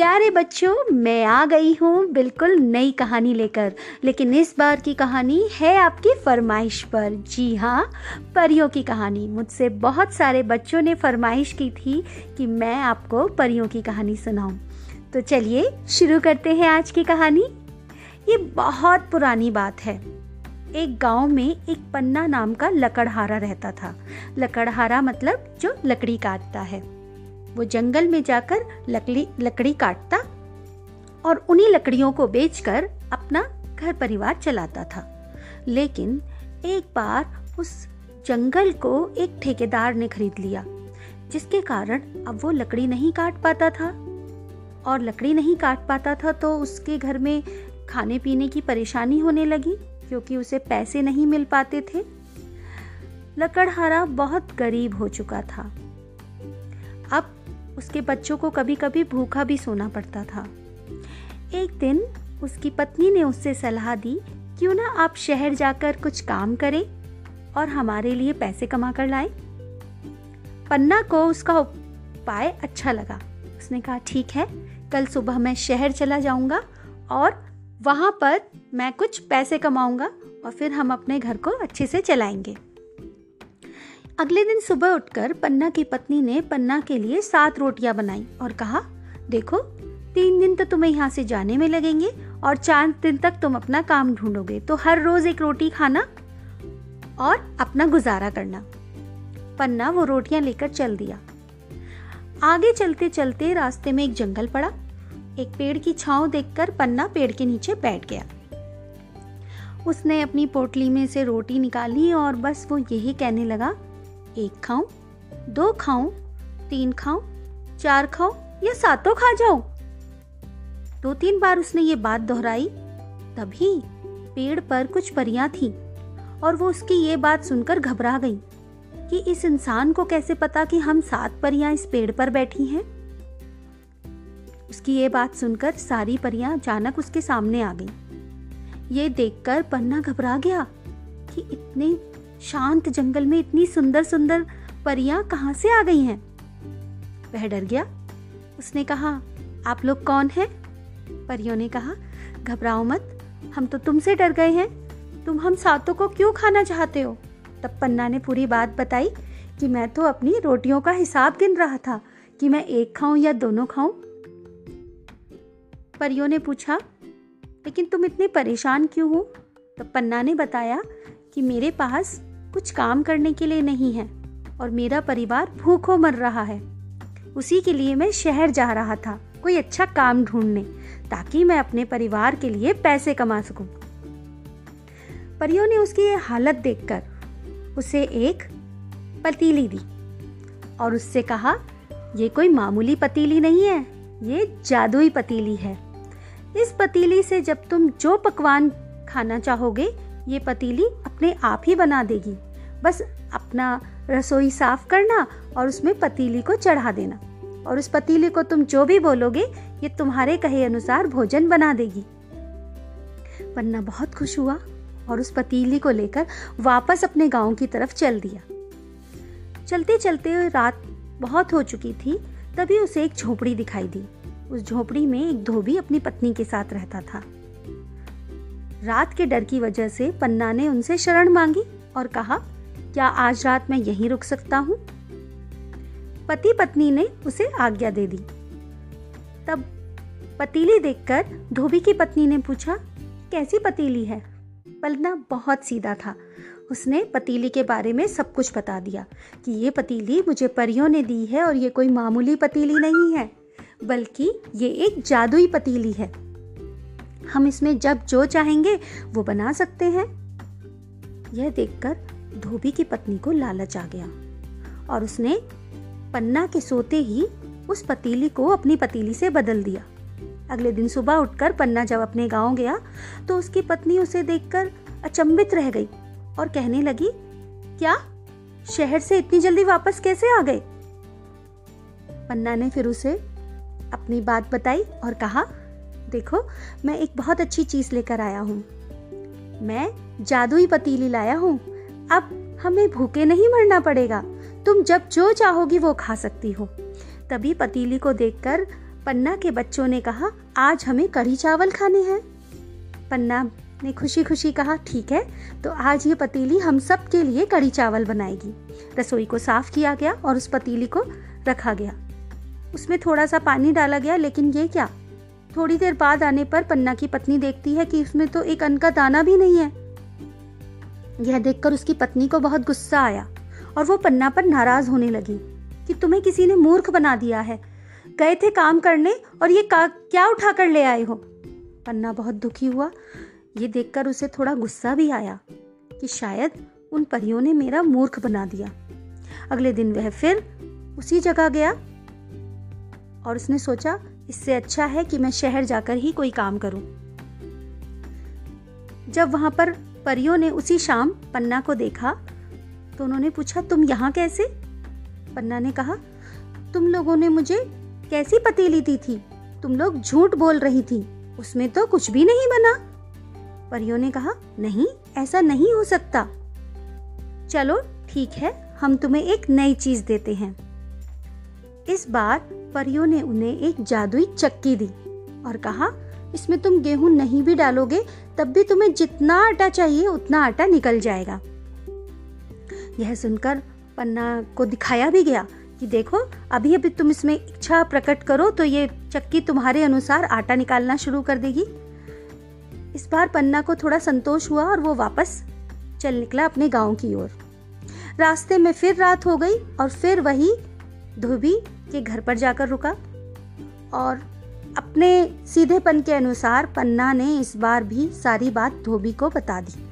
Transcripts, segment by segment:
प्यारे बच्चों, मैं आ गई हूँ बिल्कुल नई कहानी लेकर। लेकिन इस बार की कहानी है आपकी फरमाइश पर। जी हाँ परियों की कहानी। मुझसे बहुत सारे बच्चों ने फरमाइश की थी कि मैं आपको परियों की कहानी सुनाऊं। तो चलिए, शुरू करते हैं आज की कहानी। ये बहुत पुरानी बात है। एक गाँव में एक पन्ना नाम का लकड़हारा रहता था। लकड़हारा मतलब जो लकड़ी काटता है। वो जंगल में जाकर लकड़ी लकड़ी काटता और उन्हीं लकड़ियों को बेचकर अपना घर परिवार चलाता था। लेकिन एक बार उस जंगल को एक ठेकेदार ने खरीद लिया, जिसके कारण अब वो लकड़ी नहीं काट पाता था। और लकड़ी नहीं काट पाता था तो उसके घर में खाने पीने की परेशानी होने लगी, क्योंकि उसे पैसे नहीं मिल पाते थे। लकड़हारा बहुत गरीब हो चुका था। उसके बच्चों को कभी कभी भूखा भी सोना पड़ता था। एक दिन उसकी पत्नी ने उससे सलाह दी, क्यों ना आप शहर जाकर कुछ काम करें और हमारे लिए पैसे कमा कर लाए। पन्ना को उसका उपाय अच्छा लगा। उसने कहा, ठीक है, कल सुबह मैं शहर चला जाऊँगा और वहाँ पर मैं कुछ पैसे कमाऊँगा और फिर हम अपने घर को अच्छे से चलाएँगे। अगले दिन सुबह उठकर पन्ना की पत्नी ने पन्ना के लिए सात रोटियाँ बनाई और कहा, देखो, तीन दिन तो तुम्हें यहाँ से जाने में लगेंगे और चार दिन तक तुम अपना काम ढूंढोगे तो हर रोज एक रोटी खाना और अपना गुजारा करना। पन्ना वो रोटियाँ लेकर चल दिया। आगे चलते चलते रास्ते में एक जंगल पड़ा। एक पेड़ की छांव देखकर पन्ना पेड़ के नीचे बैठ गया। उसने अपनी पोटली में से रोटी निकाली और बस वो यही कहने लगा एक खाऊं, दो खाऊं, तीन खाऊं, चार खाऊं या सातों खा जाऊँ दो तीन बार उसने ये बात दोहराई, तभी पेड़ पर कुछ परियाँ थीं और वो उसकी ये बात सुनकर घबरा गई कि इस इंसान को कैसे पता कि हम सात परियाँ इस पेड़ पर बैठी हैं उसकी ये बात सुनकर सारी परियाँ अचानक उसके सामने आ गईं। ये देखकर पन्ना घबरा गया कि इतने शांत जंगल में इतनी सुंदर सुंदर परियाँ कहाँ से आ गई हैं? वह डर गया। उसने कहा, आप लोग कौन हैं? परियों ने कहा, घबराओ मत, हम तो तुमसे डर गए हैं। तुम हम सातों को क्यों खाना चाहते हो? तब पन्ना ने पूरी बात बताई कि मैं तो अपनी रोटियों का हिसाब गिन रहा था कि मैं एक खाऊं या दोनों खाऊं। परियों ने पूछा, लेकिन तुम इतने परेशान क्यों हो? तब पन्ना ने बताया कि मेरे पास कुछ काम करने के लिए नहीं है और मेरा परिवार भूखों मर रहा है उसी के लिए मैं शहर जा रहा था, कोई अच्छा काम ढूँढने, ताकि मैं अपने परिवार के लिए पैसे कमा सकूँ। परियों ने उसकी ये हालत देखकर उसे एक पतीली दी और उससे कहा, ये कोई मामूली पतीली नहीं है, ये जादुई पतीली है इस पतीली से जब तुम जो पकवान खाना चाहोगे, ये पतीली अपने आप ही बना देगी। बस अपना रसोई साफ़ करना और उसमें पतीली को चढ़ा देना। और उस पतीली को तुम जो भी बोलोगे, ये तुम्हारे कहे अनुसार भोजन बना देगी। पन्ना बहुत खुश हुआ और उस पतीली को लेकर वापस अपने गाँव की तरफ़ चल दिया। चलते चलते रात बहुत हो चुकी थी, तभी उसे एक झोपड़ी दिखाई दी। उस झोपड़ी में एक धोबी अपनी पत्नी के साथ रहता था। रात के डर की वजह से पन्ना ने उनसे शरण मांगी और कहा, क्या आज रात मैं यहीं रुक सकता हूँ? पति पत्नी ने उसे आज्ञा दे दी। तब पतीली देखकर धोबी की पत्नी ने पूछा, कैसी पतीली है? पलना बहुत सीधा था। उसने पतीली के बारे में सब कुछ बता दिया कि ये पतीली मुझे परियों ने दी है और ये कोई मामूली पतीली नहीं है, बल्कि ये एक जादुई पतीली है। हम इसमें जब जो चाहेंगे वो बना सकते हैं। यह देखकर धोबी की पत्नी को लालच आ गया और उसने पन्ना के सोते ही उस पतीली को अपनी पतीली से बदल दिया। अगले दिन सुबह उठकर पन्ना जब अपने गाँव गया तो उसकी पत्नी उसे देखकर अचंभित रह गई और कहने लगी, क्या? शहर से इतनी जल्दी वापस कैसे आ गए? पन्ना ने फिर उसे अपनी बात बताई और कहा देखो, मैं एक बहुत अच्छी चीज़ लेकर आया हूँ। मैं जादुई पतीली लाया हूँ। अब हमें भूखे नहीं मरना पड़ेगा। तुम जब जो चाहोगी वो खा सकती हो। तभी पतीली को देखकर पन्ना के बच्चों ने कहा, आज हमें कढ़ी चावल खाने हैं। पन्ना ने खुशी खुशी कहा, ठीक है तो आज ये पतीली हम सब के लिए कढ़ी चावल बनाएगी। रसोई को साफ़ किया गया और उस पतीली को रखा गया। उसमें थोड़ा सा पानी डाला गया, लेकिन ये क्या? थोड़ी देर बाद आने पर पन्ना की पत्नी देखती है कि उसमें तो एक अन्न का दाना भी नहीं है। यह देखकर उसकी पत्नी को बहुत गुस्सा आया और वो पन्ना पर नाराज़ होने लगी कि तुम्हें किसी ने मूर्ख बना दिया है। गए थे काम करने और ये का क्या उठा कर ले आए हो? पन्ना बहुत दुखी हुआ। ये देखकर उसे थोड़ा गुस्सा भी आया कि शायद उन परियों ने मेरा मूर्ख बना दिया। अगले दिन वह फिर उसी जगह गया और उसने सोचा इससे अच्छा है कि मैं शहर जाकर ही कोई काम करूँ। जब वहाँ पर परियों ने उसी शाम पन्ना को देखा तो उन्होंने पूछा, तुम यहाँ कैसे? पन्ना ने कहा, तुम लोगों ने मुझे कैसी पतीली दी थी? तुम लोग झूठ बोल रही थी। उसमें तो कुछ भी नहीं बना। परियों ने कहा, नहीं, ऐसा नहीं हो सकता। चलो, ठीक है, हम तुम्हें एक नई चीज़ देते हैं। इस बार परियों ने उन्हें एक जादुई चक्की दी और कहा, इसमें तुम गेहूँ नहीं भी डालोगे, तब भी तुम्हें जितना आटा चाहिए, उतना आटा निकल जाएगा। यह सुनकर पन्ना को दिखाया भी गया कि देखो, अभी अभी तुम इसमें इच्छा प्रकट करो तो ये चक्की तुम्हारे अनुसार आटा निकालना शुरू कर देगी। इस बार पन्ना को थोड़ा संतोष हुआ और वो वापस चल निकला अपने गाँव की ओर। रास्ते में फिर रात हो गई और फिर वही धोबी के घर पर जाकर रुका और अपने सीधेपन के अनुसार पन्ना ने इस बार भी सारी बात धोबी को बता दी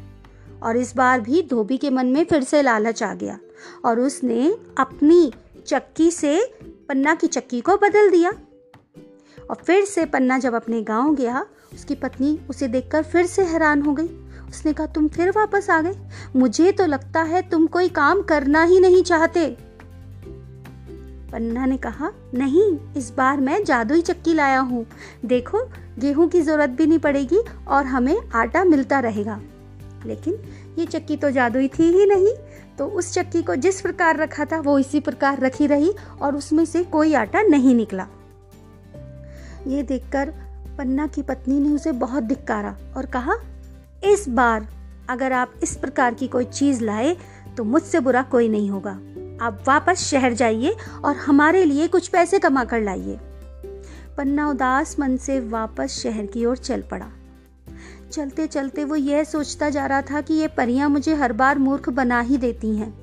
और इस बार भी धोबी के मन में फिर से लालच आ गया और उसने अपनी चक्की से पन्ना की चक्की को बदल दिया और फिर से पन्ना जब अपने गाँव गया, उसकी पत्नी उसे देखकर फिर से हैरान हो गई। उसने कहा, तुम फिर वापस आ गए? मुझे तो लगता है तुम कोई काम करना ही नहीं चाहते। पन्ना ने कहा, नहीं, इस बार मैं जादुई चक्की लाया हूँ। देखो, गेहूँ की ज़रूरत भी नहीं पड़ेगी और हमें आटा मिलता रहेगा। लेकिन ये चक्की तो जादुई थी ही नहीं तो उस चक्की को जिस प्रकार रखा था, वो इसी प्रकार रखी रही और उसमें से कोई आटा नहीं निकला। ये देखकर पन्ना की पत्नी ने उसे बहुत धिक्कारा और कहा, इस बार अगर आप इस प्रकार की कोई चीज़ लाए तो मुझसे बुरा कोई नहीं होगा। आप वापस शहर जाइए और हमारे लिए कुछ पैसे कमा कर लाइए। पन्ना उदास मन से वापस शहर की ओर चल पड़ा। चलते चलते वो यह सोचता जा रहा था कि ये परियाँ मुझे हर बार मूर्ख बना ही देती हैं।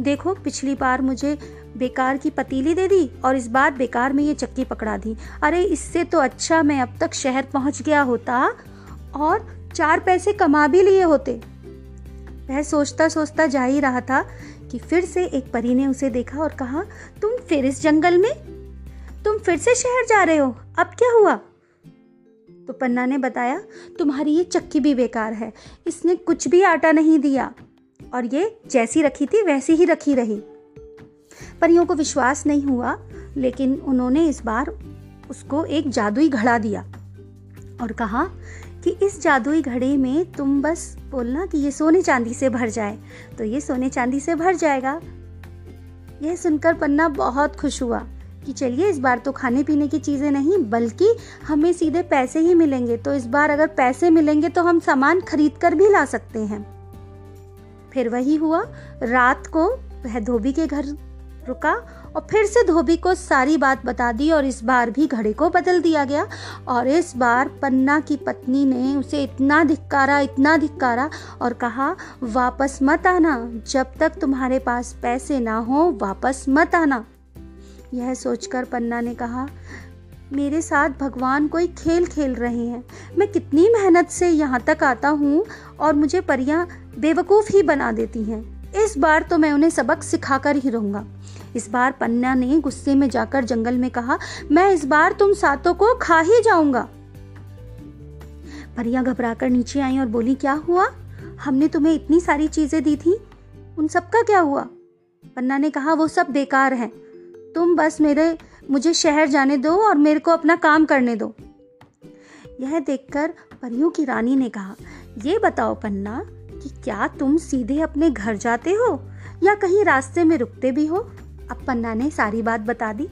देखो, पिछली बार मुझे बेकार की पतीली दे दी और इस बार बेकार में ये चक्की पकड़ा दी। अरे, इससे तो अच्छा मैं अब तक शहर पहुँच गया होता और चार पैसे कमा भी लिए होते। वह सोचता सोचता जा ही रहा था कि फिर से एक परी ने उसे देखा और कहा, तुम फिर इस जंगल में? तुम फिर से शहर जा रहे हो? अब क्या हुआ? तो पन्ना ने बताया, तुम्हारी ये चक्की भी बेकार है। इसने कुछ भी आटा नहीं दिया। और ये जैसी रखी थी, वैसी ही रखी रही। परियों को विश्वास नहीं हुआ, लेकिन उन्होंने इस बार उसको एक जादुई घड़ा दिया और कहा कि इस जादुई घड़े में तुम बस बोलना कि ये सोने चांदी से भर जाए। तो ये सोने चांदी से भर जाएगा। यह सुनकर पन्ना बहुत खुश हुआ कि चलिए इस बार तो खाने पीने की चीज़ें नहीं, बल्कि हमें सीधे पैसे ही मिलेंगे। तो इस बार अगर पैसे मिलेंगे तो हम सामान खरीद कर भी ला सकते हैं। फिर वही हुआ। रात को वह धोबी के घर रुका और फिर से धोबी को सारी बात बता दी और इस बार भी घड़े को बदल दिया गया। और इस बार पन्ना की पत्नी ने उसे इतना धिक्कारा इतना धिक्कारा और कहा, वापस मत आना। जब तक तुम्हारे पास पैसे ना हो, वापस मत आना। यह सोचकर पन्ना ने कहा, मेरे साथ भगवान कोई खेल खेल रहे हैं। मैं कितनी मेहनत से यहाँ तक आता हूँ और मुझे परियाँ बेवकूफ़ ही बना देती हैं। इस बार तो मैं उन्हें सबक सिखाकर ही रहूँगा। इस बार पन्ना ने गुस्से में जाकर जंगल में कहा, मैं इस बार तुम सातों को खा ही जाऊँगा। परियाँ घबराकर नीचे आई और बोली, क्या हुआ? हमने तुम्हें इतनी सारी चीज़ें दी थी। उन सब का क्या हुआ? पन्ना ने कहा, वो सब बेकार है। तुम बस मेरे, मुझे शहर जाने दो और मेरे को अपना काम करने दो। यह देखकर परियों की रानी ने कहा, ये बताओ पन्ना कि क्या तुम सीधे अपने घर जाते हो या कहीं रास्ते में रुकते भी हो? अब पन्ना ने सारी बात बता दी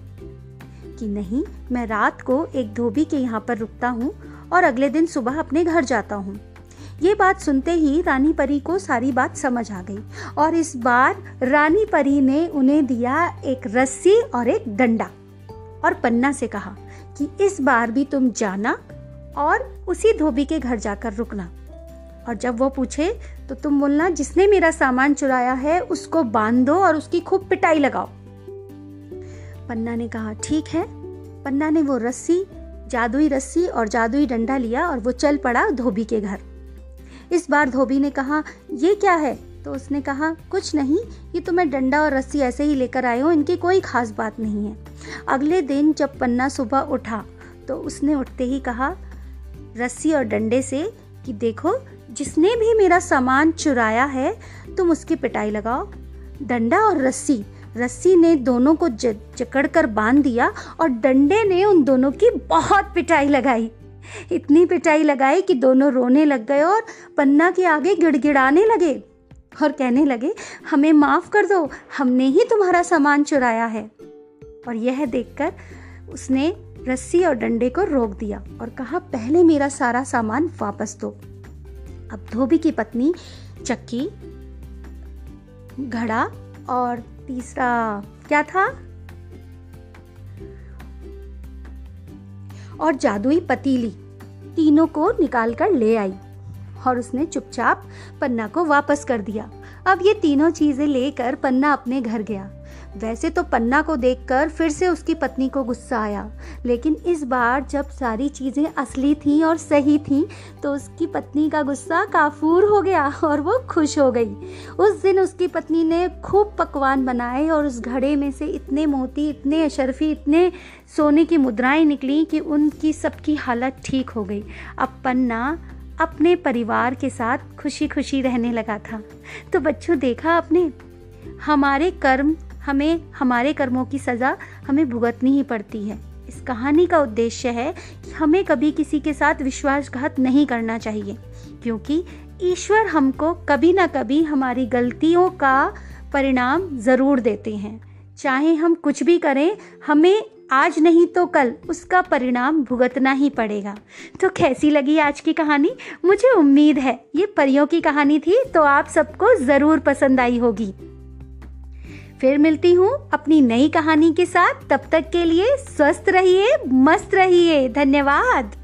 कि नहीं, मैं रात को एक धोबी के यहाँ पर रुकता हूँ और अगले दिन सुबह अपने घर जाता हूँ। ये बात सुनते ही रानी परी को सारी बात समझ आ गई और इस बार रानी परी ने उन्हें दिया एक रस्सी और एक डंडा और पन्ना से कहा कि इस बार भी तुम जाना और उसी धोबी के घर जाकर रुकना। और जब वो पूछे तो तुम बोलना, जिसने मेरा सामान चुराया है, उसको बाँध दो और उसकी खूब पिटाई लगाओ। पन्ना ने कहा, ठीक है। पन्ना ने वो रस्सी, जादुई रस्सी और जादुई डंडा लिया और वो चल पड़ा धोबी के घर। इस बार धोबी ने कहा, ये क्या है? तो उसने कहा, कुछ नहीं, ये तो मैं डंडा और रस्सी ऐसे ही लेकर आया हूँ, इनकी कोई खास बात नहीं है। अगले दिन जब पन्ना सुबह उठा तो उसने उठते ही कहा, रस्सी और डंडे से कि देखो, जिसने भी मेरा सामान चुराया है, तुम उसकी पिटाई लगाओ। डंडा और रस्सी रस्सी ने दोनों को जकड़ कर बाँध दिया और डंडे ने उन दोनों की बहुत पिटाई लगाई। इतनी पिटाई लगाई कि दोनों रोने लग गए और पन्ना के आगे गिड़गिड़ाने लगे और कहने लगे, हमें माफ़ कर दो, हमने ही तुम्हारा सामान चुराया है। और यह देखकर उसने रस्सी और डंडे को रोक दिया और कहा, पहले मेरा सारा सामान वापस दो। अब धोबी की पत्नी, चक्की, घड़ा और तीसरा। क्या था? और जादुई पतीली तीनों को निकाल कर ले आई और उसने चुपचाप पन्ना को वापस कर दिया। अब ये तीनों चीज़ें लेकर पन्ना अपने घर गया। वैसे तो पन्ना को देखकर फिर से उसकी पत्नी को गुस्सा आया। लेकिन इस बार जब सारी चीज़ें असली थीं और सही थीं तो उसकी पत्नी का गुस्सा काफूर हो गया और वो खुश हो गई। उस दिन उसकी पत्नी ने खूब पकवान बनाए और उस घड़े में से इतने मोती, इतने अशरफी, इतने सोने की मुद्राएँ निकली कि उनकी सबकी हालत ठीक हो गई। अब पन्ना अपने परिवार के साथ खुशी खुशी रहने लगा था। तो बच्चों, देखा आपने? हमारे कर्म हमें हमारे कर्मों की सज़ा हमें भुगतनी ही पड़ती है। इस कहानी का उद्देश्य है कि हमें कभी किसी के साथ विश्वासघात नहीं करना चाहिए, क्योंकि ईश्वर हमको कभी ना कभी हमारी गलतियों का परिणाम ज़रूर देते हैं। चाहे हम कुछ भी करें, हमें आज नहीं तो कल उसका परिणाम भुगतना ही पड़ेगा। तो कैसी लगी आज की कहानी? मुझे उम्मीद है, ये परियों की कहानी थी तो आप सबको ज़रूर पसंद आई होगी। फिर मिलती हूँ अपनी नई कहानी के साथ। तब तक के लिए स्वस्थ रहिए, मस्त रहिए। धन्यवाद।